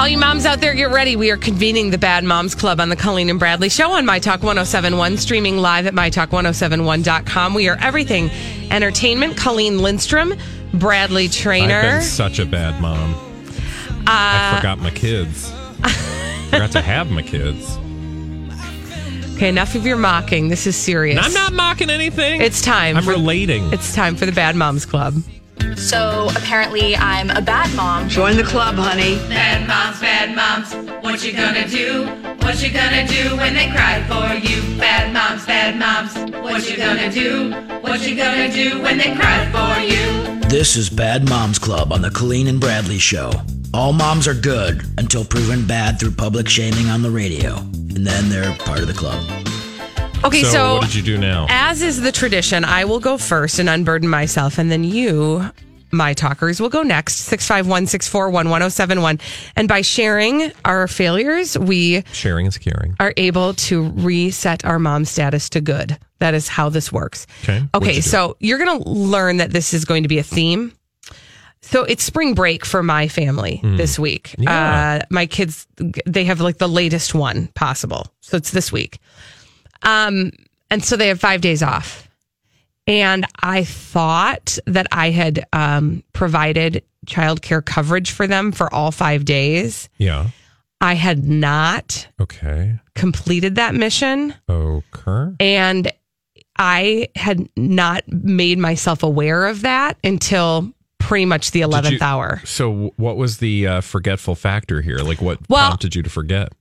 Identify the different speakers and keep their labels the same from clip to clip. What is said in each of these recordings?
Speaker 1: All you moms out there, get ready. We are convening the Bad Moms Club on the Colleen and Bradley Show on My Talk 1071, streaming live at MyTalk1071.com. We are everything entertainment. Colleen Lindstrom, Bradley
Speaker 2: I've
Speaker 1: Trainer.
Speaker 2: been such a bad mom. I uh, forgot my kids. forgot to have my kids.
Speaker 1: Okay, enough of your mocking. This is serious.
Speaker 2: And I'm not mocking anything.
Speaker 1: It's time.
Speaker 2: I'm
Speaker 1: for,
Speaker 2: relating.
Speaker 1: It's time for the Bad Moms Club.
Speaker 3: So apparently, I'm a bad mom.
Speaker 4: Join the club, honey.
Speaker 5: Bad moms, bad moms, what you gonna do? What you gonna do when they cry for you? Bad moms, bad moms, what you gonna do? What you gonna do when they cry for you?
Speaker 6: This is Bad Moms Club on the Colleen and Bradley Show. All moms are good until proven bad through public shaming on the radio. And then they're part of the club.
Speaker 1: Okay,
Speaker 2: so,
Speaker 1: so,
Speaker 2: what did you do now?
Speaker 1: as is the tradition, I will go first and unburden myself, and then you, my talkers, will go next. 651 641 1071. And by sharing our failures, we
Speaker 2: Sharing is caring.
Speaker 1: are able to reset our mom status to good. That is how this works.
Speaker 2: Okay.
Speaker 1: Okay,
Speaker 2: you
Speaker 1: so you're going to learn that this is going to be a theme. So it's spring break for my family this week.
Speaker 2: Yeah.
Speaker 1: Uh, my kids, they have like the latest one possible. So it's this week. Um, and so they have five days off. And I thought that I had um, provided childcare coverage for them for all five days.
Speaker 2: Yeah.
Speaker 1: I had not
Speaker 2: Okay.
Speaker 1: completed that mission
Speaker 2: Okay.
Speaker 1: and I had not made myself aware of that until pretty much the 11th
Speaker 2: you-
Speaker 1: hour.
Speaker 2: So, what was the uh, forgetful factor here? Like, what
Speaker 1: Well-
Speaker 2: prompted you to forget?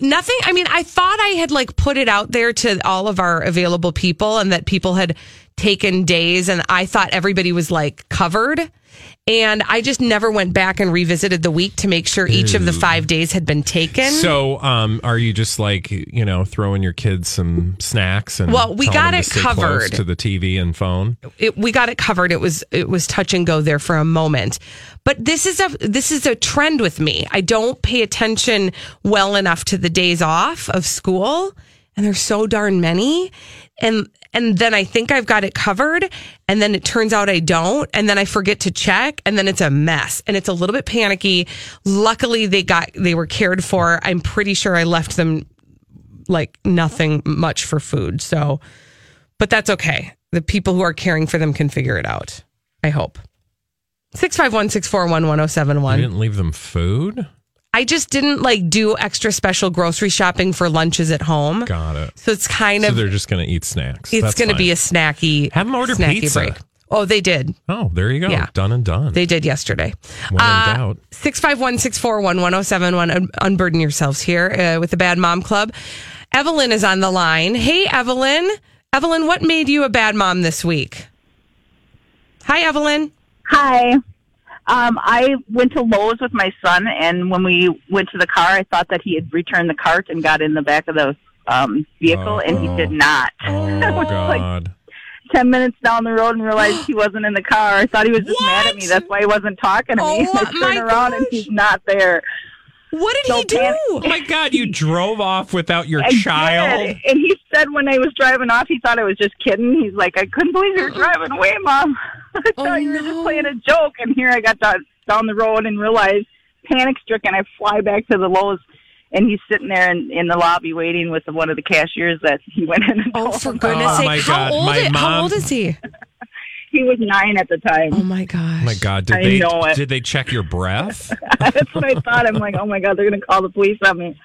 Speaker 1: Nothing. I mean, I thought I had like put it out there to all of our available people and that people had taken days and I thought everybody was like covered. And I just never went back and revisited the week to make sure each of the five days had been taken.
Speaker 2: So, um, are you just like you know throwing your kids some snacks and
Speaker 1: Well, we
Speaker 2: telling
Speaker 1: got
Speaker 2: them
Speaker 1: it
Speaker 2: to stay close
Speaker 1: covered.
Speaker 2: to the TV and phone?
Speaker 1: it, we got it covered. It was it was touch and go there for a moment. But this is a this is a trend with me. I don't pay attention well enough to the days off of school, and there's so darn many. And and then I think I've got it covered, and then it turns out I don't, and then I forget to check, and then it's a mess, and it's a little bit panicky. Luckily, they got they were cared for. I'm pretty sure I left them like nothing much for food. So but that's okay. The people who are caring for them can figure it out. I hope. 651 641
Speaker 2: You didn't leave them food.
Speaker 1: I just didn't like do extra special grocery shopping for lunches at home.
Speaker 2: Got it.
Speaker 1: So it's kind
Speaker 2: So
Speaker 1: of,
Speaker 2: they're just going to eat snacks.
Speaker 1: it's going to be a
Speaker 2: fine. Have them order
Speaker 1: snacky
Speaker 2: pizza.
Speaker 1: break. Oh, they did.
Speaker 2: Oh, there you go.
Speaker 1: Yeah.
Speaker 2: Done and done.
Speaker 1: They did yesterday.
Speaker 2: when in
Speaker 1: Uh,
Speaker 2: doubt.
Speaker 1: 651 641 1071. Unburden yourselves here uh, with the Bad Mom Club. Evelyn is on the line. Hey, Evelyn. Evelyn, what made you a bad mom this week? Hi, Evelyn.
Speaker 7: Hi. Um, I went to Lowe's with my son, and when we went to the car, I thought that he had returned the cart and got in the back of the um, vehicle, and he did not.
Speaker 2: Oh
Speaker 7: was like
Speaker 2: God.
Speaker 7: ten minutes down the road and realized he wasn't in the car. I thought he was just mad at me. That's why he wasn't talking to me.
Speaker 1: Oh,
Speaker 7: I
Speaker 1: my
Speaker 7: turn around and he's not there.
Speaker 1: What did
Speaker 7: So
Speaker 1: he do?
Speaker 7: pan-
Speaker 2: Oh my God! You drove off without your
Speaker 7: I
Speaker 2: child.
Speaker 7: did. And he said when I was driving off, he thought I was just kidding. He's like, I couldn't believe you were driving away, Mom. I oh, thought
Speaker 1: Oh,
Speaker 7: you were
Speaker 1: no.
Speaker 7: just playing a joke. And here I got down, down the road and realized, panic stricken, I fly back to the Lowe's. And he's sitting there in, in the lobby waiting with one of the cashiers that he went in and
Speaker 1: Oh,
Speaker 7: told
Speaker 1: for
Speaker 7: him.
Speaker 1: goodness
Speaker 2: Oh,
Speaker 1: sake!
Speaker 2: my
Speaker 1: how
Speaker 2: God.
Speaker 1: old?
Speaker 2: My
Speaker 1: i- How old is he?
Speaker 7: He was nine at the time.
Speaker 1: Oh my gosh.
Speaker 2: Oh my God! Did
Speaker 7: I
Speaker 2: they
Speaker 7: know it.
Speaker 2: did they check your breath?
Speaker 7: That's what I thought. I'm like, oh my god, they're gonna call the police on me.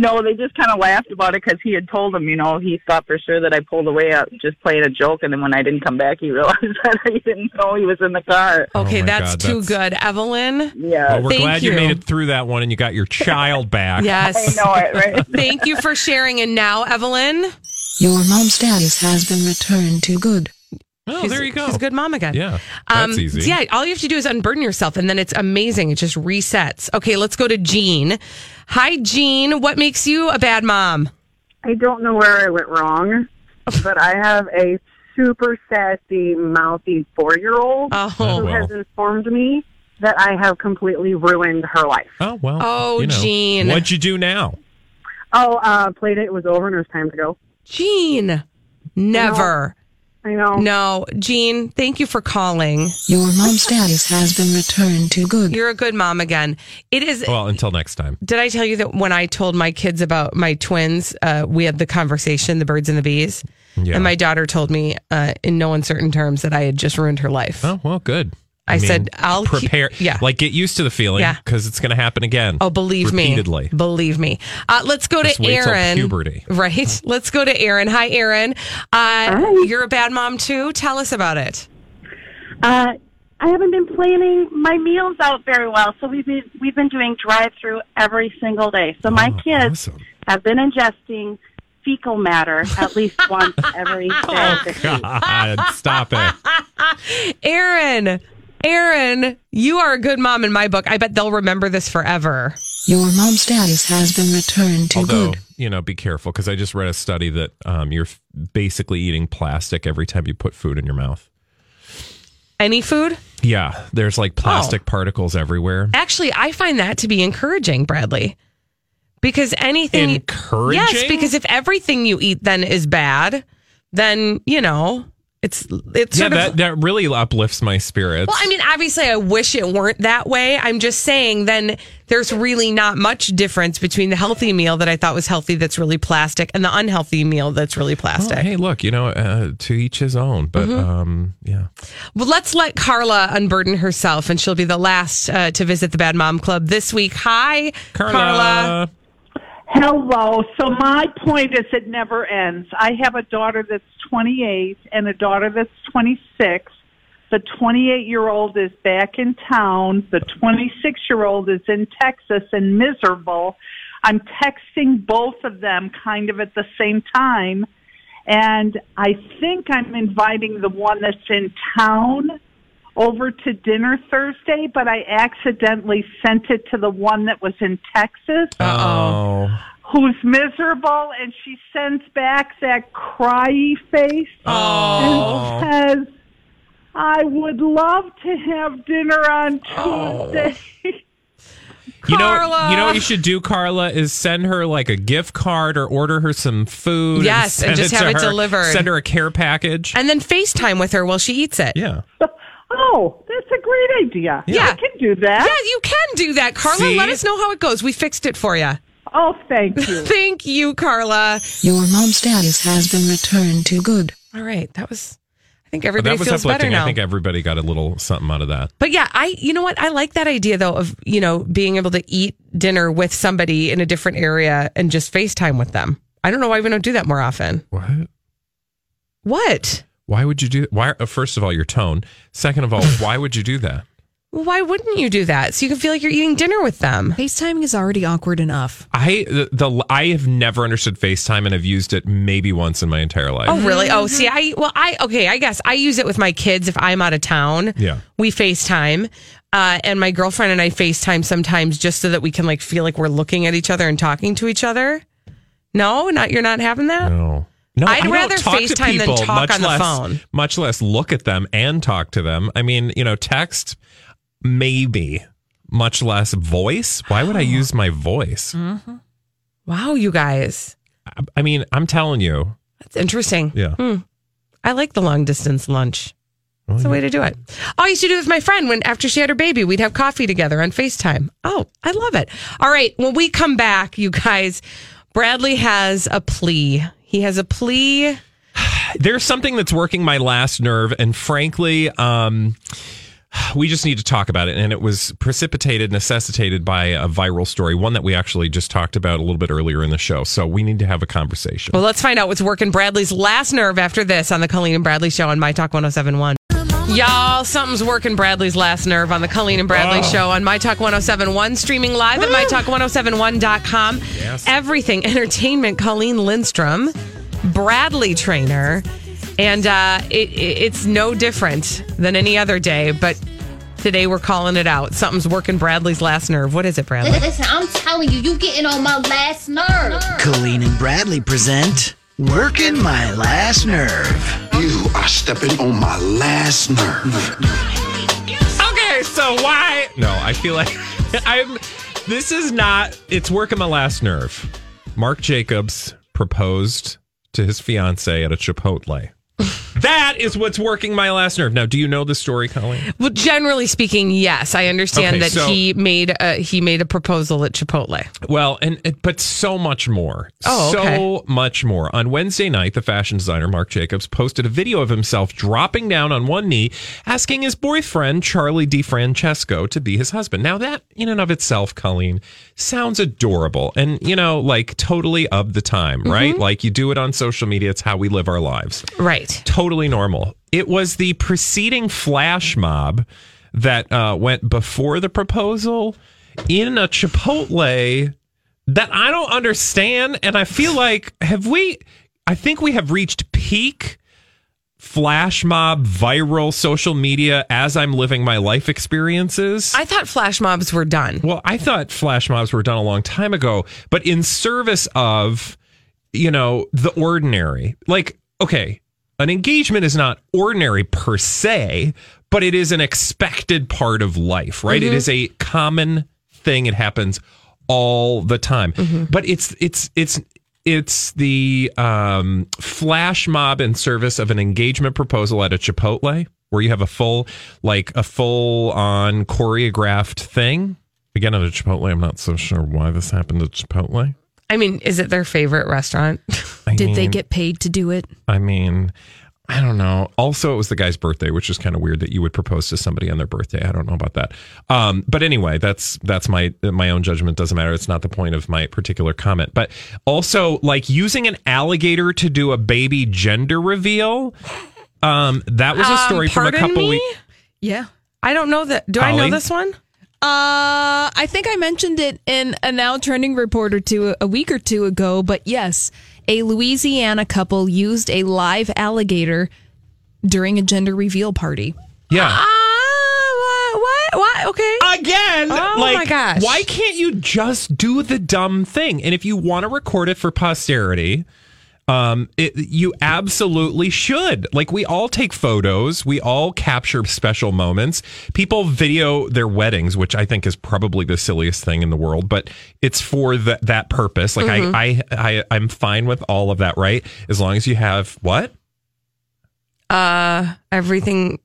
Speaker 7: No, they just kind of laughed about it because he had told them, you know, he thought for sure that I pulled away out just playing a joke, and then when I didn't come back, he realized that he didn't know he was in the car.
Speaker 1: Oh okay,
Speaker 2: Oh
Speaker 1: that's
Speaker 2: God,
Speaker 1: too
Speaker 2: that's-
Speaker 1: good. Evelyn,
Speaker 7: Yeah,
Speaker 2: Well, we're
Speaker 1: Thank
Speaker 2: glad you.
Speaker 1: you.
Speaker 2: made it through that one and you got your child back.
Speaker 1: Yes, I
Speaker 7: know it, right?
Speaker 1: Thank you for sharing. And now, Evelyn,
Speaker 8: Your mom's status has been returned to good.
Speaker 2: Oh,
Speaker 1: she's-
Speaker 2: there you go.
Speaker 1: She's a good mom again.
Speaker 2: Yeah, that's
Speaker 1: Um,
Speaker 2: easy.
Speaker 1: Yeah, all you have to do is unburden yourself, and then it's amazing. It just resets. Okay, let's go to Jean. Hi, Jean. What makes you a bad mom?
Speaker 4: I don't know where I went wrong, but I have a super sassy, mouthy four year old
Speaker 1: Oh,
Speaker 2: Oh,
Speaker 4: who
Speaker 2: well.
Speaker 4: has informed me that I have completely ruined her life.
Speaker 2: Oh well.
Speaker 1: Oh,
Speaker 2: you know.
Speaker 1: Jean.
Speaker 2: What'd you do now?
Speaker 4: Oh, uh, it. date was over and it was time to go.
Speaker 1: Jean. Never.
Speaker 4: I know.
Speaker 1: No, Jean. Thank you for calling.
Speaker 8: Your mom's status has been returned to good.
Speaker 1: You're a good mom again. It is.
Speaker 2: Well, until next time.
Speaker 1: Did I tell you that when I told my kids about my twins, uh, we had the conversation, the birds and the bees,
Speaker 2: Yeah.
Speaker 1: and my daughter told me uh, in no uncertain terms that I had just ruined her life.
Speaker 2: Oh well, good.
Speaker 1: I said, I'll keep-
Speaker 2: prepare.
Speaker 1: yeah.
Speaker 2: like get used to the feeling.
Speaker 1: Yeah.
Speaker 2: because it's going to happen again.
Speaker 1: Oh, believe
Speaker 2: repeatedly.
Speaker 1: me. Believe me. Uh, let's go
Speaker 2: Just
Speaker 1: to Aaron.
Speaker 2: puberty.
Speaker 1: Right. Let's go to Aaron. Hi, Aaron. Uh, You're a bad mom too. Tell us about it.
Speaker 9: Uh, I haven't been planning my meals out very well, so we've been we've been doing drive through every single day. So my
Speaker 2: Oh,
Speaker 9: kids
Speaker 2: awesome.
Speaker 9: have been ingesting fecal matter at least once every day. this week.
Speaker 2: God, stop it.
Speaker 1: Aaron. Aaron, you are a good mom in my book. I bet they'll remember this forever.
Speaker 8: Your mom's status has been returned to
Speaker 2: Although
Speaker 8: good.
Speaker 2: you know, be careful because I just read a study that um, you're basically eating plastic every time you put food in your mouth.
Speaker 1: Any food?
Speaker 2: Yeah, there's like plastic particles everywhere.
Speaker 1: Actually, I find that to be encouraging, Bradley. Because anything
Speaker 2: Encouraging?
Speaker 1: Yes, because if everything you eat then is bad, then, you know, it's it's
Speaker 2: yeah,
Speaker 1: sort
Speaker 2: that
Speaker 1: of
Speaker 2: that really uplifts my spirits.
Speaker 1: Well, I mean, obviously, I wish it weren't that way. I'm just saying, then there's really not much difference between the healthy meal that I thought was healthy that's really plastic and the unhealthy meal that's really
Speaker 2: Well,
Speaker 1: plastic.
Speaker 2: hey, look, you know, uh, to each his own. But
Speaker 1: Mm-hmm.
Speaker 2: um, yeah,
Speaker 1: Well, let's let Carla unburden herself, and she'll be the last uh, to visit the Bad Mom Club this week. Hi,
Speaker 2: Carla.
Speaker 10: Hello. So my point is it never ends. I have a daughter that's 28 and a daughter that's 26. The 28 year old is back in town. The 26 year old is in Texas and miserable. I'm texting both of them kind of at the same time. And I think I'm inviting the one that's in town over to dinner Thursday, but I accidentally sent it to the one that was in Texas
Speaker 2: Oh,
Speaker 10: who's miserable and she sends back that cryy face
Speaker 2: Oh.
Speaker 10: and says, I would love to have dinner on
Speaker 2: Oh.
Speaker 10: Tuesday.
Speaker 2: you know, you know what you should do, Carla, is send her like a gift card or order her some food.
Speaker 1: Yes, and
Speaker 2: send
Speaker 1: just
Speaker 2: to
Speaker 1: have it
Speaker 2: her.
Speaker 1: delivered.
Speaker 2: Send her a care package.
Speaker 1: and then FaceTime with her while she eats it.
Speaker 2: yeah.
Speaker 10: oh, that's a great idea.
Speaker 1: Yeah.
Speaker 10: I can do that.
Speaker 1: Yeah, you can do that, Carla.
Speaker 2: See?
Speaker 1: Let us know how it goes. We fixed it for you.
Speaker 10: Oh, thank you.
Speaker 1: Thank you, Carla.
Speaker 8: Your mom's status has been returned to good.
Speaker 1: All right, that was. I think everybody
Speaker 2: that was
Speaker 1: feels better now.
Speaker 2: I think everybody got a little something out of that.
Speaker 1: But yeah, I you know what? I like that idea though of, you know, being able to eat dinner with somebody in a different area and just FaceTime with them. I don't know why we don't do that more often.
Speaker 2: What?
Speaker 1: What?
Speaker 2: Why would you do? Why? Uh, first of all, your tone. Second of all, why would you do that?
Speaker 1: Well, why wouldn't you do that? So you can feel like you're eating dinner with them.
Speaker 11: FaceTime is already awkward enough.
Speaker 2: I the, the I have never understood FaceTime and have used it maybe once in my entire life.
Speaker 1: Oh, really? Oh, see, I well, I okay. I guess I use it with my kids if I'm out of town.
Speaker 2: Yeah.
Speaker 1: we FaceTime, uh, and my girlfriend and I FaceTime sometimes just so that we can like feel like we're looking at each other and talking to each other. No, not you're not having that.
Speaker 2: No. No,
Speaker 1: I'd rather FaceTime than talk on the phone.
Speaker 2: Much less look at them and talk to them. I mean, you know, text maybe, much less voice. Why would I use my voice?
Speaker 1: Wow, you guys,
Speaker 2: I, I mean, I'm telling you.
Speaker 1: that's interesting.
Speaker 2: Yeah.
Speaker 1: Hmm. I like the long distance lunch. That's the way to do it. Oh, I used to do it with my friend when after she had her baby, we'd have coffee together on FaceTime. Oh, I love it. All right. When we come back, you guys, Bradley has a plea. He has a plea
Speaker 2: there's something that's working my last nerve, and frankly, um, we just need to talk about it. And it was precipitated, necessitated by a viral story, one that we actually just talked about a little bit earlier in the show. So we need to have a conversation.
Speaker 1: Well, let's find out what's working Bradley's last nerve after this on the Colleen and Bradley show on My Talk 1071. Y'all, something's working Bradley's last nerve on the Colleen and Bradley
Speaker 2: Oh.
Speaker 1: show on My Talk 1071, streaming live at MyTalk1071.com.
Speaker 2: Yes.
Speaker 1: Everything Entertainment, Colleen Lindstrom, Bradley Trainer. And uh, it, it, it's no different than any other day, but today we're calling it out. Something's working Bradley's last nerve. What is it, Bradley?
Speaker 12: Listen, I'm telling you, you getting on my last nerve.
Speaker 6: Colleen and Bradley present Working My Last Nerve.
Speaker 13: You stepping on my last nerve.
Speaker 2: Okay, so why? No, I feel like I'm. This is not. It's working my last nerve. Marc Jacobs proposed to his fiance at a Chipotle. that is what's working my last nerve. Now, do you know the story, Colleen?
Speaker 1: Well, generally speaking, yes, I understand
Speaker 2: Okay,
Speaker 1: that
Speaker 2: so-
Speaker 1: he made a, he made a proposal at Chipotle.
Speaker 2: Well, and but so much more.
Speaker 1: Oh, okay.
Speaker 2: so much more. On Wednesday night, the fashion designer Marc Jacobs posted a video of himself dropping down on one knee, asking his boyfriend Charlie DiFrancesco to be his husband. Now that in and of itself, Colleen, sounds adorable, and you know, like totally of the time, right? Mm-hmm. Like you do it on social media. It's how we live our lives.
Speaker 1: Right.
Speaker 2: Totally normal. It was the preceding flash mob that uh, went before the proposal in a Chipotle that I don't understand. And I feel like, have we, I think we have reached peak flash mob viral social media as I'm living my life experiences.
Speaker 1: I thought flash mobs were done.
Speaker 2: Well, I thought flash mobs were done a long time ago, but in service of, you know, the ordinary. Like, okay, an engagement is not ordinary per se, but it is an expected part of life, right? It
Speaker 14: Mhm.
Speaker 2: is a common thing. It happens all the time. But it's it's it's it's the um, flash mob in service of an engagement proposal at a Chipotle, where you have a full like a full on choreographed thing. Again, at a Chipotle, I'm not so sure why this happened at Chipotle.
Speaker 1: I mean, is it their favorite restaurant?
Speaker 2: I
Speaker 11: Did they get paid to do it?
Speaker 2: I mean, I don't know. Also, it was the guy's birthday, which is kind of weird that you would propose to somebody on their birthday. I don't know about that. Um, but anyway, that's that's my my own judgment. Doesn't matter. It's not the point of my particular comment. But also, like using an alligator to do a baby gender reveal. Um, that was a
Speaker 1: Um,
Speaker 2: story from a couple weeks.
Speaker 11: Yeah.
Speaker 1: I don't know that. Do I know this one?
Speaker 11: Uh, I think I mentioned it in a now trending report or two a week or two ago, but yes, a Louisiana couple used a live alligator during a gender reveal party.
Speaker 2: Yeah.
Speaker 1: Ah, what? What? What? Okay.
Speaker 2: Again,
Speaker 1: Oh
Speaker 2: like,
Speaker 1: my gosh.
Speaker 2: Why can't you just do the dumb thing? And if you want to record it for posterity, um, it, you absolutely should. Like we all take photos, we all capture special moments. People video their weddings, which I think is probably the silliest thing in the world, but it's for that that purpose. Like
Speaker 1: Mhm.
Speaker 2: I, I, I, I'm fine with all of that, right? As long as you have what?
Speaker 1: Uh, everything.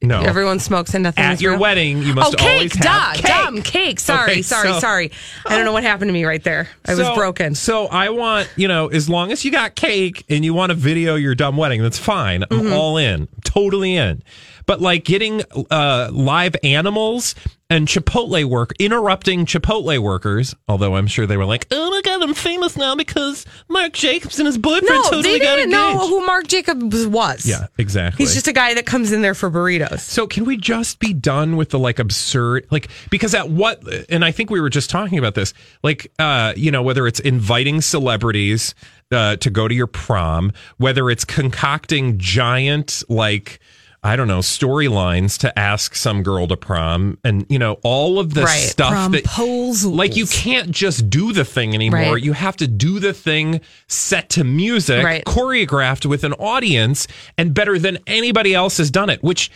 Speaker 2: No.
Speaker 1: Everyone smokes and nothing.
Speaker 2: At your
Speaker 1: real?
Speaker 2: wedding, you must
Speaker 1: oh, cake,
Speaker 2: always have cake.
Speaker 1: dumb cake. Sorry,
Speaker 2: Okay,
Speaker 1: sorry,
Speaker 2: so-
Speaker 1: sorry. I don't know what happened to me right there. I was broken.
Speaker 2: So I want, you know, as long as you got cake and you want to video your dumb wedding, that's fine. I'm
Speaker 1: Mhm.
Speaker 2: all in, totally in. But like getting uh, live animals and Chipotle work, interrupting Chipotle workers, although I'm sure they were like, oh my I'm famous now because Marc Jacobs and his boyfriend
Speaker 1: No,
Speaker 2: totally
Speaker 1: they
Speaker 2: got
Speaker 1: didn't
Speaker 2: engaged.
Speaker 1: know who Marc Jacobs was.
Speaker 2: Yeah, exactly.
Speaker 1: He's just a guy that comes in there for burritos.
Speaker 2: So can we just be done with the like absurd like because at what and I think we were just talking about this like uh you know whether it's inviting celebrities uh to go to your prom whether it's concocting giant like I don't know storylines to ask some girl to prom and you know all of the
Speaker 11: Right.
Speaker 2: stuff that like you can't just do the thing anymore
Speaker 11: Right.
Speaker 2: you have to do the thing set to music
Speaker 1: Right.
Speaker 2: choreographed with an audience and better than anybody else has done it which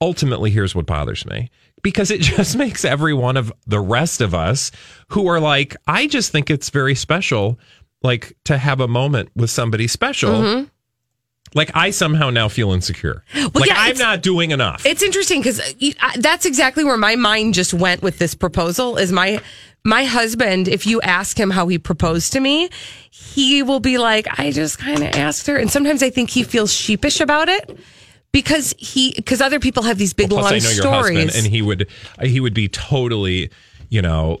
Speaker 2: ultimately here's what bothers me because it just makes every one of the rest of us who are like i just think it's very special like to have a moment with somebody special
Speaker 1: Mhm.
Speaker 2: Like I somehow now feel insecure. like
Speaker 1: yeah,
Speaker 2: I'm not doing enough.
Speaker 1: It's interesting because uh, that's exactly where my mind just went with this proposal. Is my my husband? If you ask him how he proposed to me, he will be like, "I just kind of asked her," and sometimes I think he feels sheepish about it because he because other people have these big
Speaker 2: Plus,
Speaker 1: long
Speaker 2: I know your
Speaker 1: stories.
Speaker 2: husband, and he would uh, he would be totally, you know,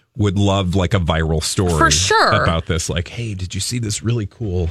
Speaker 2: would love like a viral story
Speaker 1: For sure.
Speaker 2: about this. Like, hey, did you see this really cool?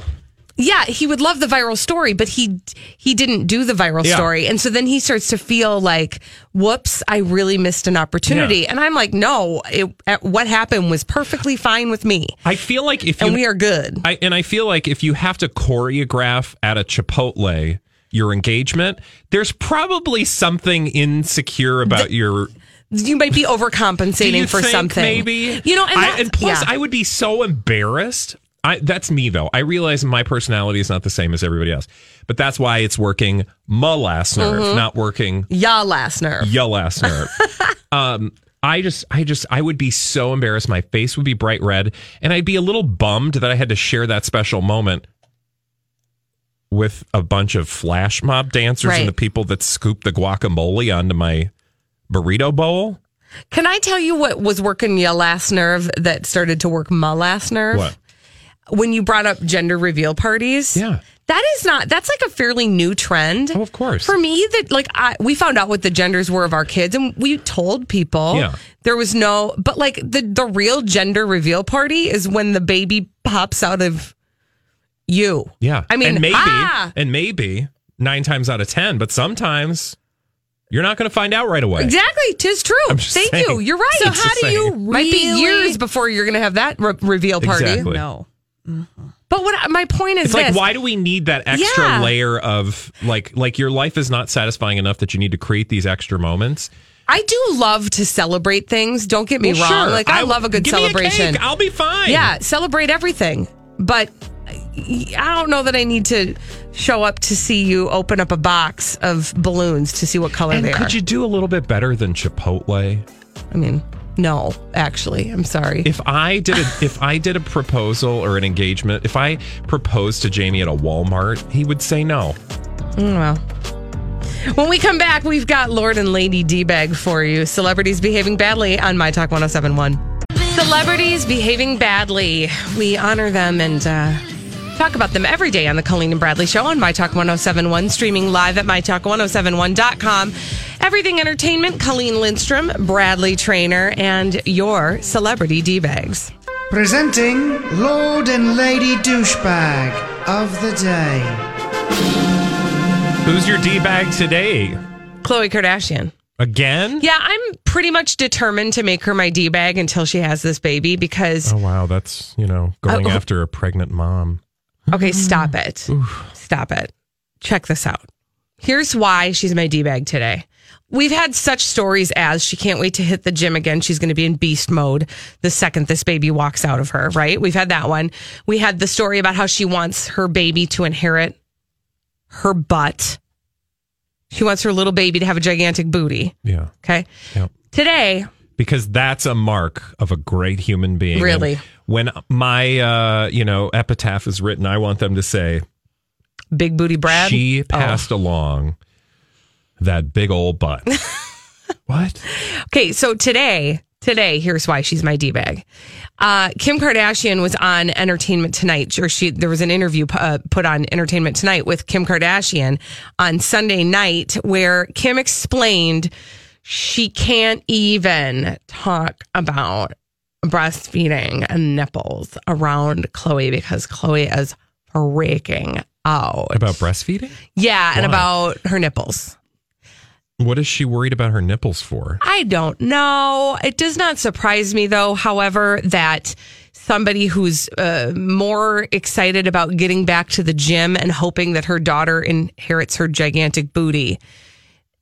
Speaker 1: yeah, he would love the viral story, but he he didn't do the viral
Speaker 2: Yeah.
Speaker 1: story, and so then he starts to feel like, "Whoops, I really missed an opportunity."
Speaker 2: Yeah.
Speaker 1: And I'm like, "No, it, what happened was perfectly fine with me."
Speaker 2: I feel like if you
Speaker 1: and we are good.
Speaker 2: I, and I feel like if you have to choreograph at a Chipotle your engagement, there's probably something insecure about your.
Speaker 1: You might be overcompensating for something,
Speaker 2: Maybe
Speaker 1: You know, and,
Speaker 2: I, and plus,
Speaker 1: yeah.
Speaker 2: I would be so embarrassed. I, that's me though. I realize my personality is not the same as everybody else, but that's why it's working my last nerve,
Speaker 1: Mhm.
Speaker 2: not working
Speaker 1: ya last nerve.
Speaker 2: ya last nerve. um, I just, I just, I would be so embarrassed. My face would be bright red, and I'd be a little bummed that I had to share that special moment with a bunch of flash mob dancers
Speaker 1: Right.
Speaker 2: and the people that scoop the guacamole onto my burrito bowl.
Speaker 1: Can I tell you what was working your last nerve that started to work my last nerve?
Speaker 2: What?
Speaker 1: When you brought up gender reveal parties.
Speaker 2: Yeah.
Speaker 1: That is not, that's like a fairly new trend. Oh,
Speaker 2: of course.
Speaker 1: For me, that like, I, we found out what the genders were of our kids and we told people.
Speaker 2: Yeah.
Speaker 1: There was no, but like the, the real gender reveal party is when the baby pops out of you.
Speaker 2: Yeah.
Speaker 1: I mean,
Speaker 2: and maybe,
Speaker 1: ah!
Speaker 2: and maybe nine times out of 10, but sometimes you're not going to find out right away.
Speaker 1: Exactly. Tis true.
Speaker 2: I'm just
Speaker 1: Thank
Speaker 2: saying.
Speaker 1: you. You're right.
Speaker 2: So how do you saying.
Speaker 1: Might be years before you're going to have that re- reveal party.
Speaker 2: Exactly.
Speaker 11: No. Mm-hmm.
Speaker 1: But what my point is
Speaker 2: It's like why do we need that extra
Speaker 1: Yeah.
Speaker 2: layer of like like your life is not satisfying enough that you need to create these extra moments?
Speaker 1: I do love to celebrate things. Don't get me
Speaker 2: Well,
Speaker 1: wrong.
Speaker 2: sure.
Speaker 1: Like I,
Speaker 2: I-
Speaker 1: love a good
Speaker 2: give me a
Speaker 1: celebration.
Speaker 2: cake. I'll be fine.
Speaker 1: Yeah, celebrate everything. But I don't know that I need to show up to see you open up a box of balloons to see what color
Speaker 2: And
Speaker 1: they
Speaker 2: could
Speaker 1: are.
Speaker 2: Could you do a little bit better than Chipotle?
Speaker 1: I mean, no, actually, I'm sorry.
Speaker 2: If I did a if I did a proposal or an engagement, if I proposed to Jamie at a Walmart, he would say no.
Speaker 1: Mm, well. When we come back, we've got Lord and Lady D bag for you. Celebrities behaving badly on My Talk 1071. Celebrities behaving badly. We honor them and uh, talk about them every day on the Colleen and Bradley Show on My Talk 1071, streaming live at MyTalk1071.com. Everything Entertainment, Colleen Lindstrom, Bradley Trainer, and your celebrity D bags.
Speaker 15: Presenting Lord and Lady Douchebag of the Day.
Speaker 2: Who's your D bag today?
Speaker 1: Khloe Kardashian.
Speaker 2: Again?
Speaker 1: Yeah, I'm pretty much determined to make her my D bag until she has this baby because
Speaker 2: Oh wow, that's you know going Oh.
Speaker 1: oh.
Speaker 2: after a pregnant mom.
Speaker 1: Okay, stop it. Stop it. Check this out. Here's why she's my D bag today. We've had such stories as she can't wait to hit the gym again. She's going to be in beast mode the second this baby walks out of her, right? We've had that one. We had the story about how she wants her baby to inherit her butt. She wants her little baby to have a gigantic booty.
Speaker 2: Yeah.
Speaker 1: Okay.
Speaker 2: Yep.
Speaker 1: Today,
Speaker 2: because that's a mark of a great human being.
Speaker 1: Really?
Speaker 2: And when my uh, you know epitaph is written, I want them to say
Speaker 1: Big Booty Brad.
Speaker 2: she
Speaker 1: Oh.
Speaker 2: passed along that big old butt. what?
Speaker 1: Okay, so today today. Here's why she's my d bag. Uh, Kim Kardashian was on Entertainment Tonight, or she there was an interview uh, put on Entertainment Tonight with Kim Kardashian on Sunday night where Kim explained she can't even talk about breastfeeding and nipples around Khloe because Khloe is freaking out
Speaker 2: About breastfeeding?
Speaker 1: Yeah, and about her nipples.
Speaker 2: What is she worried about her nipples for?
Speaker 1: I don't know. It does not surprise me, though, however, that somebody who's uh, more excited about getting back to the gym and hoping that her daughter inherits her gigantic booty,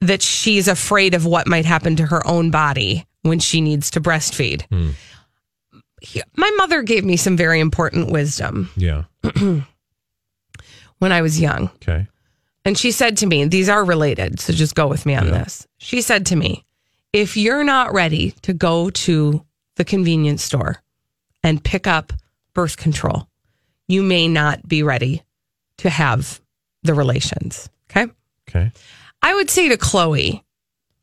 Speaker 1: that she's afraid of what might happen to her own body when she needs to breastfeed.
Speaker 2: Hmm.
Speaker 1: My mother gave me some very important wisdom
Speaker 2: Yeah.
Speaker 1: when I was young.
Speaker 2: Okay.
Speaker 1: And she said to me, these are related, so just go with me on
Speaker 2: Yeah.
Speaker 1: this. She said to me, if you're not ready to go to the convenience store and pick up birth control, you may not be ready to have the relations. Okay.
Speaker 2: Okay.
Speaker 1: I would say to Khloe,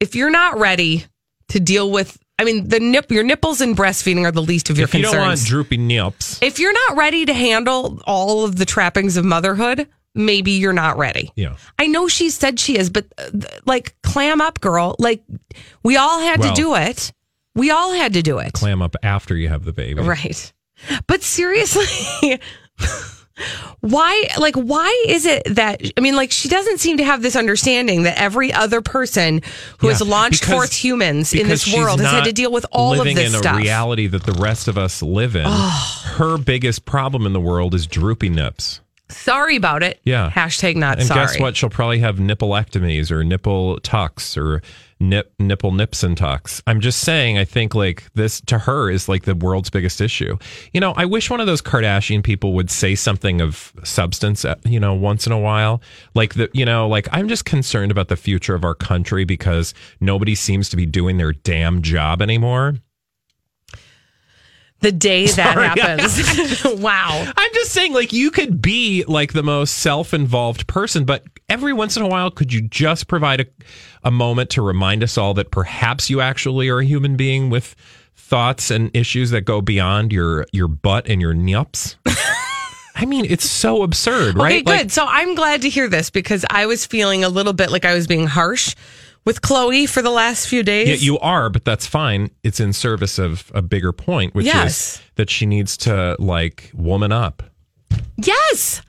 Speaker 1: if you're not ready to deal with, I mean, the nip, your nipples and breastfeeding are the least of your
Speaker 2: if you
Speaker 1: concerns.
Speaker 2: don't want droopy nips,
Speaker 1: if you're not ready to handle all of the trappings of motherhood, maybe you're not ready.
Speaker 2: yeah.
Speaker 1: I know she said she is, but uh, like, clam up, girl. Like, we all had
Speaker 2: Well-
Speaker 1: to do it. We all had to do it.
Speaker 2: Clam up after you have the baby.
Speaker 1: Right. But seriously, why, like, why is it that, I mean, like, she doesn't seem to have this understanding that every other person who has launched
Speaker 2: because-
Speaker 1: forth humans in this world has had to deal with all of this
Speaker 2: in
Speaker 1: stuff.
Speaker 2: a reality that the rest of us live in. Her biggest problem in the world is droopy nips.
Speaker 1: Sorry about it.
Speaker 2: Yeah.
Speaker 1: Hashtag not
Speaker 2: and
Speaker 1: sorry.
Speaker 2: guess what? She'll probably have nipplectomies or nipple tucks or nip nipple nips and tucks. I'm just saying. I think like this to her is like the world's biggest issue. You know, I wish one of those Kardashian people would say something of substance. uh, You know, once in a while, like the you know, like I'm just concerned about the future of our country because nobody seems to be doing their damn job anymore.
Speaker 1: The day that happens. wow.
Speaker 2: I'm just saying, like, you could be like the most self involved person, but every once in a while, could you just provide a, a moment to remind us all that perhaps you actually are a human being with thoughts and issues that go beyond your, your butt and your nups? I mean, it's so absurd, right?
Speaker 1: Okay, good.
Speaker 2: Like,
Speaker 1: so I'm glad to hear this because I was feeling a little bit like I was being harsh with Khloe for the last few days.
Speaker 2: yeah, you are, but that's fine. It's in service of a bigger point, which
Speaker 1: Yes.
Speaker 2: is that she needs to like woman up.
Speaker 1: yes.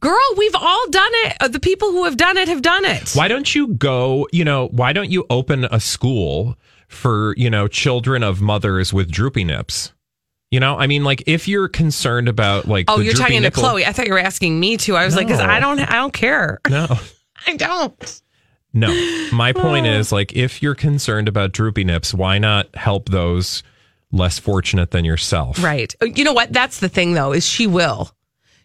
Speaker 1: Girl, we've all done it. Uh, The people who have done it have done it.
Speaker 2: Why don't you go, you know, why don't you open a school for, you know, children of mothers with droopy nips? You know, I mean, like if you're concerned about like,
Speaker 1: Oh, you're talking to Khloe. I thought you were asking me too. I was like, because I don't, I don't care.
Speaker 2: No,
Speaker 1: I don't.
Speaker 2: No. My point
Speaker 1: Oh.
Speaker 2: is like, if you're concerned about droopy nips, why not help those less fortunate than yourself?
Speaker 1: Right. Uh, You know what? That's the thing, though, is she will.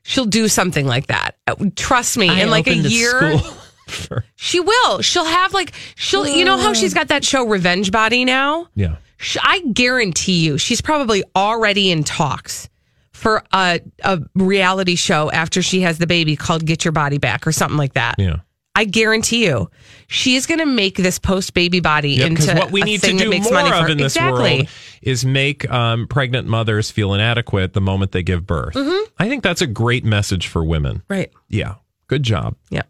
Speaker 1: She'll do something like that. Uh, Trust me.
Speaker 2: I
Speaker 1: in like a year,
Speaker 2: school for-
Speaker 1: she will. She'll have like she'll. You know how she's got that show Revenge Body now.
Speaker 2: yeah.
Speaker 1: Sh- I guarantee you, she's probably already in talks for a a reality show after she has the baby called "Get Your Body Back" or something like that.
Speaker 2: Yeah.
Speaker 1: I guarantee you, she is going to make this post baby body
Speaker 2: Yeah,
Speaker 1: into
Speaker 2: what we need to do more
Speaker 1: money
Speaker 2: of in this
Speaker 1: exactly.
Speaker 2: world is make um, pregnant mothers feel inadequate the moment they give birth.
Speaker 1: Mhm.
Speaker 2: I think that's a great message for women.
Speaker 1: Right.
Speaker 2: Yeah. Good job.
Speaker 1: Yep.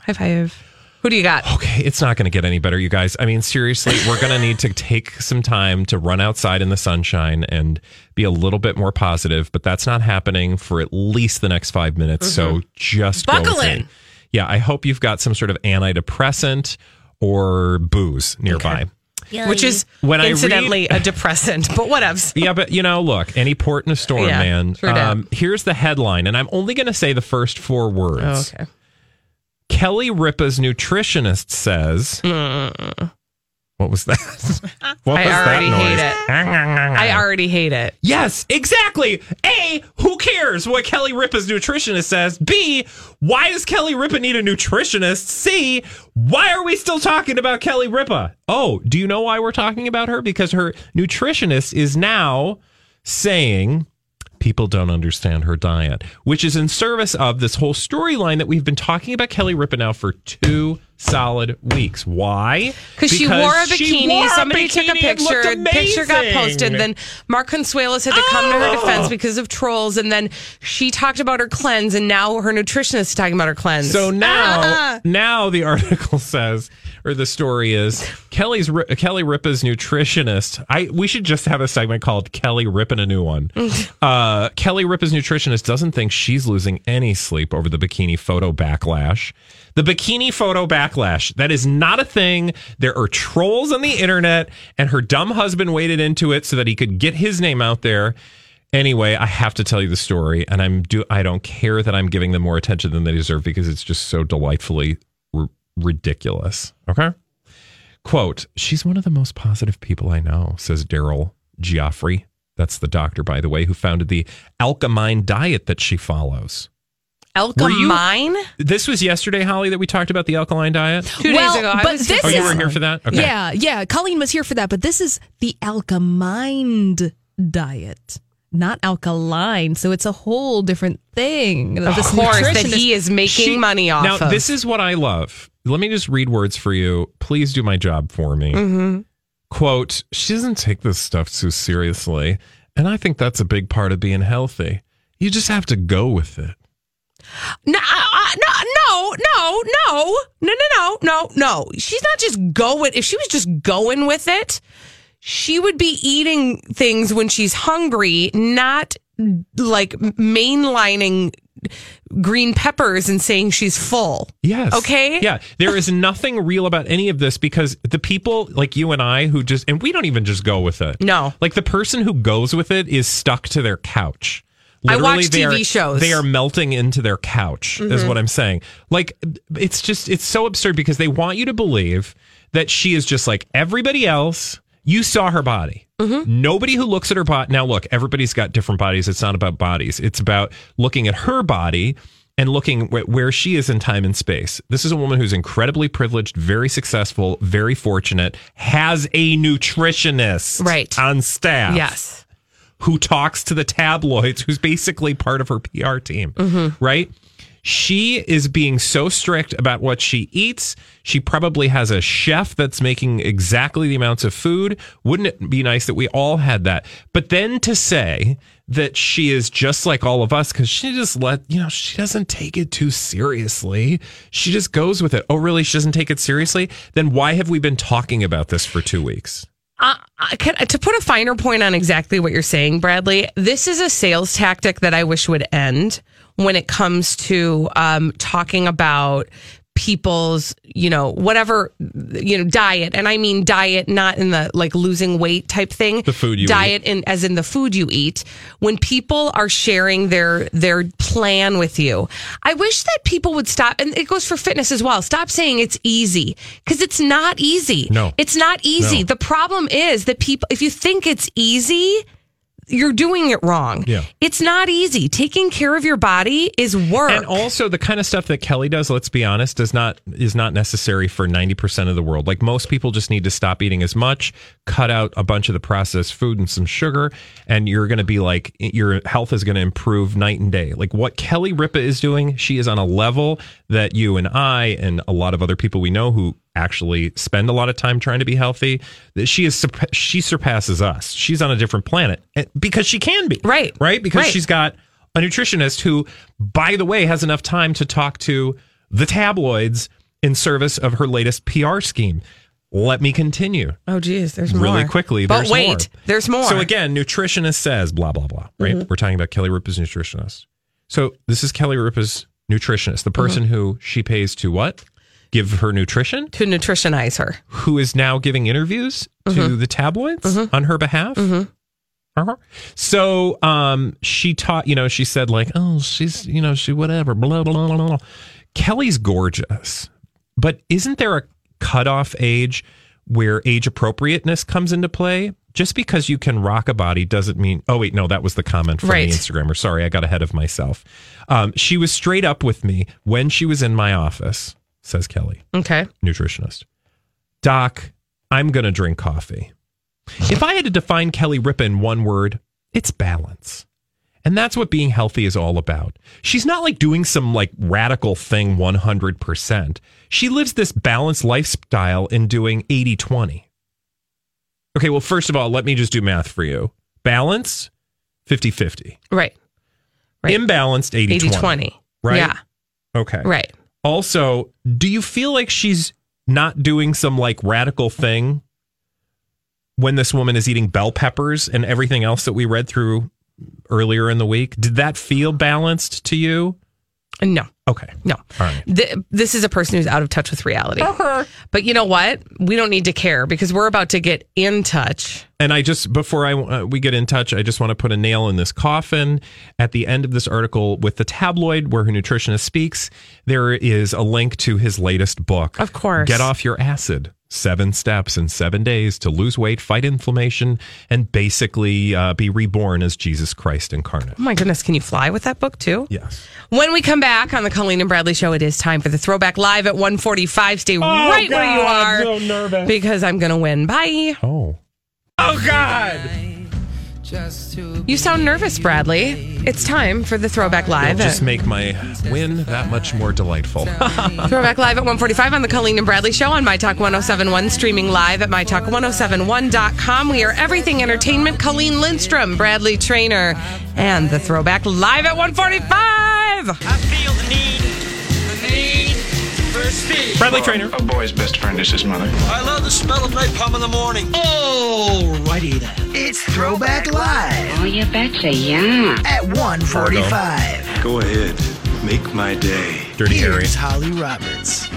Speaker 1: High five. Who do you got?
Speaker 2: Okay, it's not going to get any better, you guys. I mean, seriously, we're going to need to take some time to run outside in the sunshine and be a little bit more positive, but that's not happening for at least the next five minutes. So just
Speaker 1: Buckle in.
Speaker 2: Yeah, I hope you've got some sort of antidepressant or booze nearby.
Speaker 1: Which is
Speaker 2: When I read-
Speaker 1: incidentally a depressant, but whatevs.
Speaker 2: Yeah, but you know, look, any port in a storm,
Speaker 1: Yeah,
Speaker 2: man. Um, here's the headline, and I'm only going to say the first four words.
Speaker 1: Oh, okay.
Speaker 2: Kelly Ripa's nutritionist says. What was that? what
Speaker 1: I
Speaker 2: was
Speaker 1: already
Speaker 2: that
Speaker 1: hate it. I already hate it.
Speaker 2: Yes, exactly. A, who cares what Kelly Ripa's nutritionist says? B, why does Kelly Ripa need a nutritionist? C, why are we still talking about Kelly Ripa? Oh, do you know why we're talking about her? Because her nutritionist is now saying people don't understand her diet, which is in service of this whole storyline that we've been talking about Kelly Ripa now for two solid weeks. Why?
Speaker 1: Because she wore a bikini.
Speaker 2: wore
Speaker 1: Somebody took a
Speaker 2: bikini. It looked
Speaker 1: picture. The picture got posted. Then Mark Consuelos had to come to her
Speaker 2: Oh.
Speaker 1: defense because of trolls. And then she talked about her cleanse. And now her nutritionist is talking about her cleanse.
Speaker 2: So now,
Speaker 1: Ah.
Speaker 2: now the article says, or the story is, Kelly's Kelly Ripa's nutritionist. I we should just have a segment called Kelly ripping a new one. uh, Kelly Ripa's nutritionist doesn't think she's losing any sleep over the bikini photo backlash. The bikini photo backlash that is not a thing. There are trolls on the internet, and her dumb husband waded into it so that he could get his name out there. Anyway, I have to tell you the story, and I'm do I don't care that I'm giving them more attention than they deserve because it's just so delightfully ridiculous. Okay. Quote, she's one of the most positive people I know, says Daryl Gioffre. That's the doctor, by the way, who founded the Alkamind diet that she follows. Were you-
Speaker 1: Alkamind?
Speaker 2: This was yesterday, Holly, that we talked about the alkaline diet.
Speaker 1: Two
Speaker 11: Well,
Speaker 1: days ago. I
Speaker 11: but
Speaker 1: was
Speaker 11: this
Speaker 2: Oh, you
Speaker 11: is-
Speaker 2: were here for that? Okay.
Speaker 11: Yeah, yeah. Colleen was here for that, but this is the alkamind diet, not alkaline. So it's a whole different thing. that this
Speaker 1: Of course, that he is making
Speaker 2: She-
Speaker 1: money off
Speaker 2: now,
Speaker 1: of.
Speaker 2: this is what I love. Let me just read words for you. Please do my job for me.
Speaker 1: Mhm.
Speaker 2: Quote, she doesn't take this stuff too seriously. And I think that's a big part of being healthy. You just have to go with it.
Speaker 1: No, uh, no, no, no, no, no, no, no, no, no. She's not just going. If she was just going with it, she would be eating things when she's hungry, not like mainlining green peppers and saying she's full.
Speaker 2: Yes.
Speaker 1: Okay.
Speaker 2: Yeah. There is nothing real about any of this because the people like you and I who just, and we don't even just go with it.
Speaker 1: No.
Speaker 2: Like the person who goes with it is stuck to their couch.
Speaker 1: I watch TV
Speaker 2: are,
Speaker 1: shows.
Speaker 2: They are melting into their couch, is
Speaker 1: Mhm.
Speaker 2: what I'm saying. Like, it's just, it's so absurd because they want you to believe that she is just like everybody else. You saw her body.
Speaker 1: Mm-hmm.
Speaker 2: Nobody who looks at her body. Now, look, everybody's got different bodies. It's not about bodies, it's about looking at her body and looking wh- where she is in time and space. This is a woman who's incredibly privileged, very successful, very fortunate, has a nutritionist
Speaker 1: Right.
Speaker 2: on staff.
Speaker 1: Yes.
Speaker 2: Who talks to the tabloids, who's basically part of her PR team,
Speaker 1: Mm-hmm.
Speaker 2: right? She is being so strict about what she eats. She probably has a chef that's making exactly the amounts of food. Wouldn't it be nice that we all had that? But then to say that she is just like all of us because she just let, you know, she doesn't take it too seriously. She just goes with it. Oh, really? She doesn't take it seriously? Then why have we been talking about this for two weeks?
Speaker 1: Uh, can, to put a finer point on exactly what you're saying, Bradley, this is a sales tactic that I wish would end when it comes to um, talking about people's, you know, whatever, you know, diet. And I mean diet, not in the like losing weight type thing.
Speaker 2: The food you
Speaker 1: diet in as in the food you eat. When people are sharing their their plan with you, I wish that people would stop. And it goes for fitness as well. Stop saying it's easy because it's not easy.
Speaker 2: No.
Speaker 1: it's not easy.
Speaker 2: No.
Speaker 1: The problem is that people, if you think it's easy, you're doing it wrong.
Speaker 2: Yeah.
Speaker 1: It's not easy. Taking care of your body is work.
Speaker 2: And also the kind of stuff that Kelly does, let's be honest, does not is not necessary for 90% of the world. Like most people just need to stop eating as much, cut out a bunch of the processed food and some sugar, and you're going to be like your health is going to improve night and day. Like what Kelly Ripa is doing, she is on a level that you and I and a lot of other people we know who actually spend a lot of time trying to be healthy that she is she surpasses us she's on a different planet because she can be
Speaker 1: right
Speaker 2: right because
Speaker 1: Right.
Speaker 2: she's got a nutritionist who by the way has enough time to talk to the tabloids in service of her latest PR scheme let me continue
Speaker 1: oh, geez, there's
Speaker 2: really
Speaker 1: more.
Speaker 2: quickly
Speaker 1: But
Speaker 2: there's
Speaker 1: wait,
Speaker 2: more.
Speaker 1: there's more.
Speaker 2: so again nutritionist says blah blah blah right
Speaker 1: Mhm.
Speaker 2: we're talking about kelly ripa's nutritionist so this is kelly ripa's nutritionist the person
Speaker 1: Mm-hmm.
Speaker 2: who she pays to what give her nutrition
Speaker 1: to nutritionize her.
Speaker 2: who is now giving interviews to
Speaker 1: Mhm.
Speaker 2: the tabloids
Speaker 1: Mhm.
Speaker 2: on her behalf. Uh-huh. So um, she taught, you know, she said like, oh, she's, you know, she whatever, blah blah blah blah. blah. Kelly's gorgeous, but isn't there a cutoff age where age appropriateness comes into play? Just because you can rock a body doesn't mean. Oh wait, no, that was the comment from
Speaker 1: Right.
Speaker 2: the Instagrammer. Sorry, I got ahead of myself. Um, she was straight up with me when she was in my office. Says Kelly
Speaker 1: Okay.
Speaker 2: nutritionist. Doc, I'm going to drink coffee. If I had to define Kelly Ripa in one word, it's balance. And that's what being healthy is all about. She's not like doing some like radical thing 100%. She lives this balanced lifestyle in doing 80 20. Okay, well, first of all, let me just do math for you. Balance, 50 50.
Speaker 1: Right. right.
Speaker 2: Imbalanced, 80
Speaker 1: 80
Speaker 2: 20.
Speaker 1: 20.
Speaker 2: Right?
Speaker 1: Yeah.
Speaker 2: Okay.
Speaker 1: Right.
Speaker 2: Also, do you feel like she's not doing some like radical thing when this woman is eating bell peppers and everything else that we read through earlier in the week? Did that feel balanced to you?
Speaker 1: No.
Speaker 2: Okay.
Speaker 1: No.
Speaker 2: All right.
Speaker 1: Th- this is a person who's out of touch with reality. But you know what? We don't need to care because we're about to get in touch.
Speaker 2: And I just before I uh, we get in touch, I just want to put a nail in this coffin. At the end of this article with the tabloid where her nutritionist speaks, there is a link to his latest book.
Speaker 1: Of course.
Speaker 2: Get off your acid. Seven steps in seven days to lose weight, fight inflammation, and basically uh, be reborn as Jesus Christ incarnate.
Speaker 1: Oh my goodness, can you fly with that book too?
Speaker 2: Yes.
Speaker 1: When we come back on the Colleen and Bradley show, it is time for the throwback live at 145. Stay right where you
Speaker 2: Oh,
Speaker 1: are.
Speaker 2: I'm so nervous.
Speaker 1: Because I'm going to win. Bye.
Speaker 2: Oh.
Speaker 1: Oh, God. You sound nervous, Bradley. It's time for the throwback
Speaker 2: It'll
Speaker 1: live.
Speaker 2: just make my win that much more delightful.
Speaker 1: Throwback Live at 145 on the Colleen and Bradley Show on My Talk 1071, streaming live at MyTalk1071.com. We are everything entertainment. Colleen Lindstrom, Bradley Trainer, and the Throwback Live at 145.
Speaker 2: Bradley Trainer.
Speaker 16: A boy's best friend is his mother.
Speaker 17: I love the smell of napalm in the morning.
Speaker 6: Alrighty then. It's Throwback Live.
Speaker 18: Oh, you betcha, yeah.
Speaker 6: At 145.
Speaker 16: Go ahead. Make my day.
Speaker 2: Dirty
Speaker 6: Here's Holly Roberts.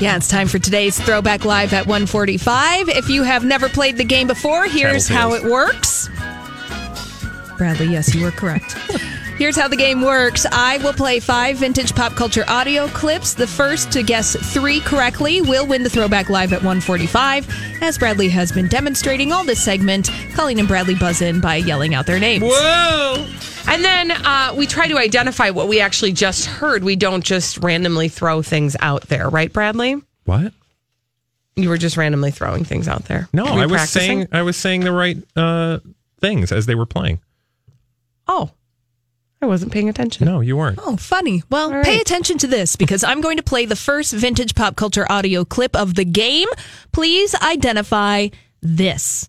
Speaker 11: Yeah, it's time for today's Throwback Live at 145. If you have never played the game before, here's how it works. Bradley, yes, you were correct. Here's how the game works. I will play five vintage pop culture audio clips. The first to guess three correctly will win the Throwback Live at 145. As Bradley has been demonstrating all this segment, Colleen and Bradley buzz in by yelling out their names.
Speaker 1: Whoa! And then uh, we try to identify what we actually just heard. We don't just randomly throw things out there, right, Bradley?
Speaker 2: What?
Speaker 1: You were just randomly throwing things out there.
Speaker 2: No, I was
Speaker 1: practicing?
Speaker 2: saying I was saying the right uh, things as they were playing.
Speaker 1: Oh, I wasn't paying attention.
Speaker 2: No, you weren't.
Speaker 11: Oh, funny. Well, pay attention to this because I'm going to play the first vintage pop culture audio clip of the game. Please identify this.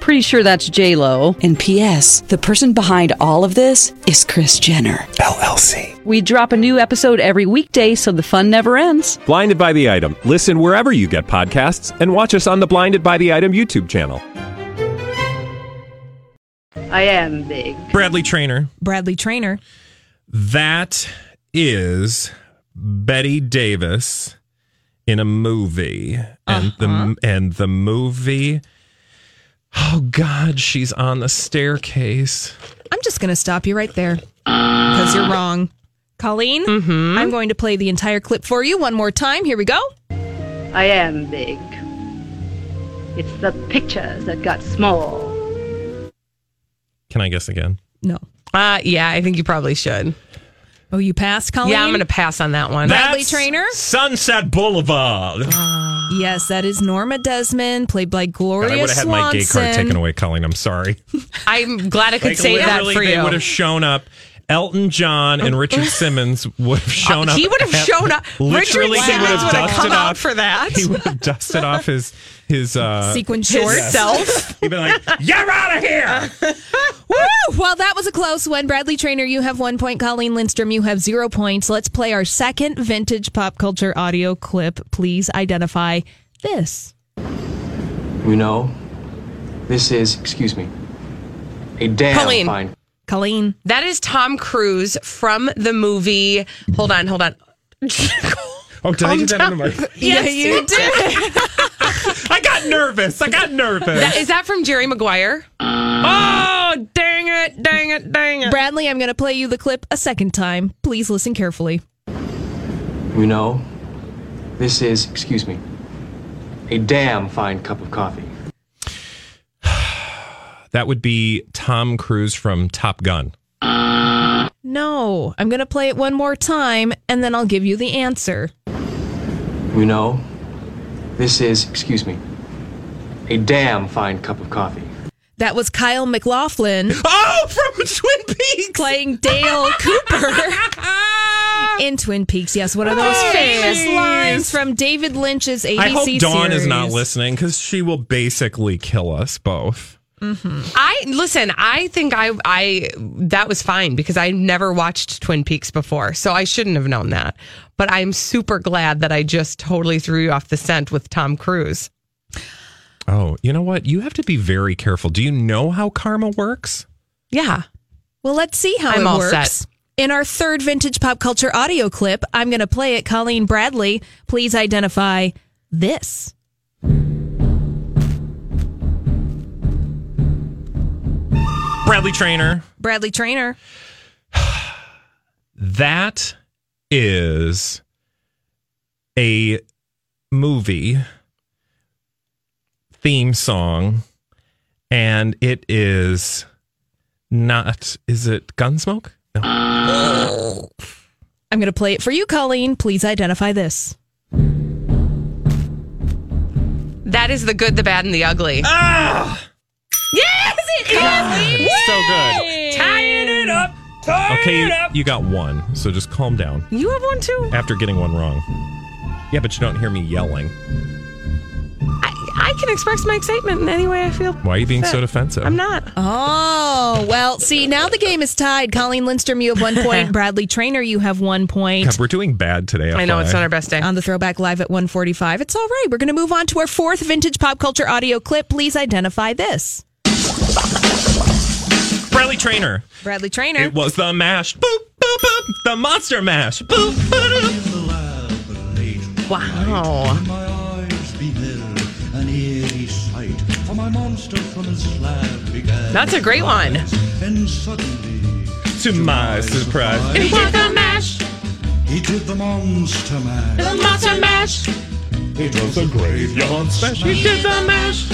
Speaker 19: Pretty sure that's J Lo.
Speaker 20: And P.S. The person behind all of this is Kris Jenner
Speaker 21: LLC.
Speaker 19: We drop a new episode every weekday, so the fun never ends.
Speaker 21: Blinded by the item. Listen wherever you get podcasts, and watch us on the Blinded by the Item YouTube channel.
Speaker 22: I am big.
Speaker 2: Bradley Trainer.
Speaker 11: Bradley Trainer.
Speaker 2: That is Bette Davis in a movie, and the uh-huh. and the movie. Oh God, she's on the staircase.
Speaker 11: I'm just going to stop you right there because you're wrong. Colleen, I'm going to play the entire clip for you one more time. Here we go.
Speaker 22: I am big. It's the pictures that got small.
Speaker 2: Can I guess again?
Speaker 11: No.
Speaker 1: Uh, yeah, I think you probably should.
Speaker 11: Oh, you passed, Colleen?
Speaker 1: Yeah, I'm going to pass on that one.
Speaker 11: Bradley Trainer?
Speaker 2: Sunset Boulevard.
Speaker 11: Yes, that is Norma Desmond, played by
Speaker 2: God,
Speaker 11: Gloria
Speaker 2: I would have had my gay card taken away, Colleen. I'm sorry.
Speaker 1: I'm glad I could
Speaker 2: Like,
Speaker 1: say that
Speaker 2: literally,
Speaker 1: for
Speaker 2: they
Speaker 1: you.
Speaker 2: would have shown up. Elton John and Richard Simmons would have shown
Speaker 1: Uh,
Speaker 2: up.
Speaker 1: he would have
Speaker 2: at-
Speaker 1: shown up.
Speaker 2: Literally,
Speaker 1: Richard Simmons would have
Speaker 2: dusted
Speaker 1: come out
Speaker 2: off
Speaker 1: for that.
Speaker 2: He would have dusted off his his uh,
Speaker 11: Sequin
Speaker 1: His
Speaker 11: shorts.
Speaker 1: self.
Speaker 2: He'd be like, "You're out of here."
Speaker 11: Woo! Well, that was a close one. Bradley Trainer, you have one point. Colleen Lindstrom, you have zero points. Let's play our second vintage pop culture audio clip. Please identify this.
Speaker 23: You know, this is, excuse me,
Speaker 24: A damn
Speaker 1: Colleen.
Speaker 24: fine.
Speaker 11: Colleen.
Speaker 1: That is Tom Cruise from the movie. Hold on, hold on.
Speaker 2: Oh, did I do that on the mic?
Speaker 1: Yes,
Speaker 11: Yeah, you
Speaker 1: did.
Speaker 2: I got nervous. I got nervous.
Speaker 1: That, is that from Jerry Maguire? Oh, dang it, dang it, dang it.
Speaker 11: Bradley, I'm going to play you the clip a second time. Please listen carefully.
Speaker 24: You know, this is, excuse me, a damn fine cup of coffee.
Speaker 2: That would be Tom Cruise from Top Gun.
Speaker 11: No, I'm going to play it one more time and then I'll give you the answer.
Speaker 24: You know, this is, excuse me, a damn fine cup of coffee.
Speaker 11: That was Kyle MacLachlan.
Speaker 2: Oh, from Twin Peaks!
Speaker 11: Playing Dale Cooper in Twin Peaks. Yes, one of those famous lines from David Lynch's ABC
Speaker 2: I hope Dawn
Speaker 11: series.
Speaker 2: is not listening because she will basically kill us both. Mm-hmm.
Speaker 1: I listen. I think I I that was fine because I never watched Twin Peaks before, so I shouldn't have known that. But I'm super glad that I just totally threw you off the scent with Tom Cruise.
Speaker 2: Oh, you know what? You have to be very careful. Do you know how karma works?
Speaker 1: Yeah.
Speaker 11: Well, let's see how
Speaker 1: I'm
Speaker 11: it
Speaker 1: all
Speaker 11: works.
Speaker 1: set.
Speaker 11: In our third vintage pop culture audio clip, I'm going to play it. Colleen Bradley, please identify this.
Speaker 2: Bradley Trainer.
Speaker 11: Bradley Trainer.
Speaker 2: That is a movie theme song, and it is not. Is it Gunsmoke? No.
Speaker 11: I'm going to play it for you, Colleen. Please identify this.
Speaker 1: That is the good, the bad, and the ugly.
Speaker 2: Ah!
Speaker 1: Yes, it is.
Speaker 2: So good.
Speaker 1: Tying it up.
Speaker 2: Okay, you, you got one, so just calm down.
Speaker 1: You have one too.
Speaker 2: After getting one wrong. Yeah, but you don't hear me yelling.
Speaker 1: I, I can express my excitement in any way I feel.
Speaker 2: Why are you being so defensive?
Speaker 1: I'm not.
Speaker 11: Oh, well, see, now the game is tied. Colleen Lindstrom, you have one point. Bradley Trainer, you have one point.
Speaker 2: God, we're doing bad today.
Speaker 1: I know it's not our best day.
Speaker 11: On the Throwback Live at 145. It's all right. We're going to move on to our fourth vintage pop culture audio clip. Please identify this.
Speaker 2: Bradley Trainer.
Speaker 11: Bradley Trainer.
Speaker 2: It was the mash. Boop, boop, boop. The monster mash. Boop, boop.
Speaker 1: Wow.
Speaker 25: My eyes an eerie sight, for my monster from his slab began.
Speaker 1: That's a great one.
Speaker 25: And suddenly,
Speaker 2: To my surprise.
Speaker 1: It was the mash.
Speaker 25: he did the monster mash.
Speaker 1: The monster mash.
Speaker 25: It was a graveyard smash.
Speaker 1: He did the mash.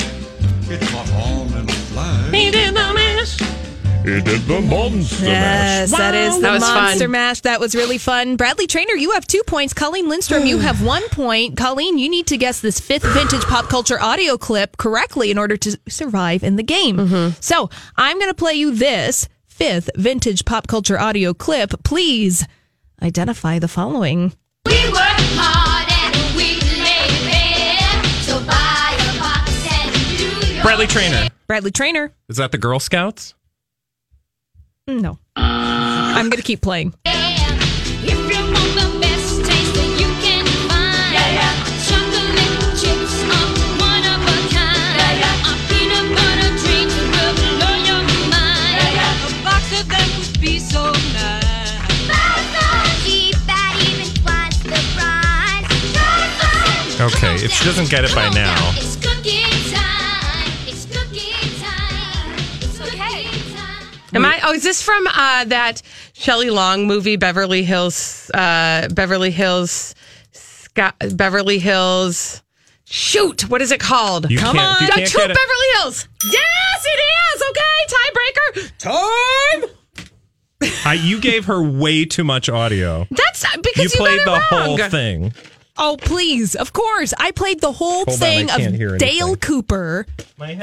Speaker 25: It caught on in a flash.
Speaker 1: He did the mash.
Speaker 25: He did the monster
Speaker 11: Yes, that is the
Speaker 1: That was fun.
Speaker 11: Monster Mash. That was really fun. Bradley Trainer, you have two points. Colleen Lindstrom, you have one point. Colleen, you need to guess this fifth vintage pop culture audio clip correctly in order to survive in the game.
Speaker 1: Mm-hmm.
Speaker 11: So I'm going to play you this fifth vintage pop culture audio clip. Please identify the following.
Speaker 12: We work hard and we lay. So buy a box and do your
Speaker 2: Bradley Trainer.
Speaker 11: Bradley Trainer.
Speaker 2: Is that the Girl Scouts?
Speaker 11: No. I'm going to keep playing.
Speaker 12: If you want the best taste that you
Speaker 1: Am I? Oh, is this from uh, that Shelley Long movie, Beverly Hills? Uh, Beverly Hills, Scott, Beverly Hills. Shoot, what is it called?
Speaker 2: You Come can't- you
Speaker 1: The
Speaker 2: can't
Speaker 1: True
Speaker 2: get it.
Speaker 1: Beverly Hills. Yes, it is. Okay, tiebreaker. Time.
Speaker 2: I, you gave her way too much audio.
Speaker 1: That's because you,
Speaker 2: you played
Speaker 1: got
Speaker 2: the
Speaker 1: wrong.
Speaker 2: whole thing.
Speaker 11: Oh, please. Of course. I played the whole
Speaker 2: Hold
Speaker 11: thing
Speaker 2: I
Speaker 11: of. Dale Cooper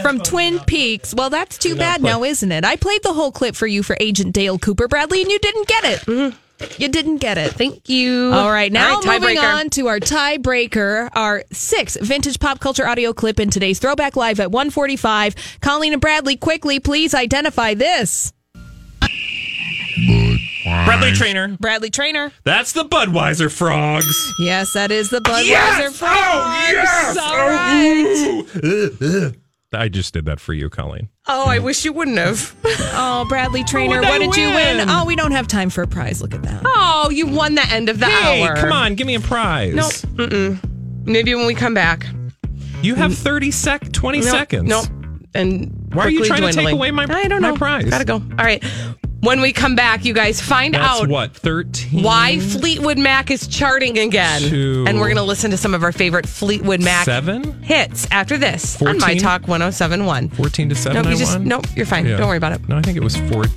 Speaker 11: from Twin Peaks. Well, that's too bad
Speaker 2: play.
Speaker 11: now, isn't it? I played the whole clip for you for Agent Dale Cooper, Bradley, and you didn't get it. Mm-hmm. You didn't get it.
Speaker 1: Thank you.
Speaker 11: All right, now
Speaker 1: All right,
Speaker 11: moving
Speaker 1: tiebreaker.
Speaker 11: on to our tiebreaker, our sixth vintage pop culture audio clip in today's Throwback Live at 145. Colleen and Bradley, quickly, please identify this.
Speaker 2: Bradley Trainer.
Speaker 11: Bradley Trainer.
Speaker 2: That's the Budweiser frogs.
Speaker 11: Yes, that is the Budweiser
Speaker 2: Yes!
Speaker 11: Frogs.
Speaker 2: Oh, yes!
Speaker 11: All
Speaker 2: Oh,
Speaker 11: right.
Speaker 2: ooh. Ugh, ugh. I just did that for you, Colleen.
Speaker 1: Oh, I wish you wouldn't have.
Speaker 11: Oh, Bradley oh, Trainer,
Speaker 2: What'd I
Speaker 11: did you win?
Speaker 2: win?
Speaker 11: Oh, we don't have time for a prize. Look at that.
Speaker 1: Oh, you won the end of the
Speaker 2: Hey,
Speaker 1: hour.
Speaker 2: come on, give me a prize.
Speaker 1: Nope. Mm-mm. Maybe when we come back.
Speaker 2: You have 30 sec, 20
Speaker 1: Nope.
Speaker 2: seconds.
Speaker 1: Nope. And
Speaker 2: Why are you
Speaker 1: quickly
Speaker 2: trying to take away my-
Speaker 1: I don't
Speaker 2: my
Speaker 1: know.
Speaker 2: prize?
Speaker 1: Gotta go. All right. When we come back, you guys find
Speaker 2: That's
Speaker 1: out
Speaker 2: what, 13?
Speaker 1: why Fleetwood Mac is charting again.
Speaker 2: Two.
Speaker 1: And we're going to listen to some of our favorite Fleetwood Mac
Speaker 2: Seven?
Speaker 1: hits after this on My Talk 1071.
Speaker 2: 14 to 7
Speaker 1: Nope, you just,
Speaker 2: oh
Speaker 1: nope, you're fine.
Speaker 2: Yeah.
Speaker 1: Don't worry about it.
Speaker 2: No, I think it was 14.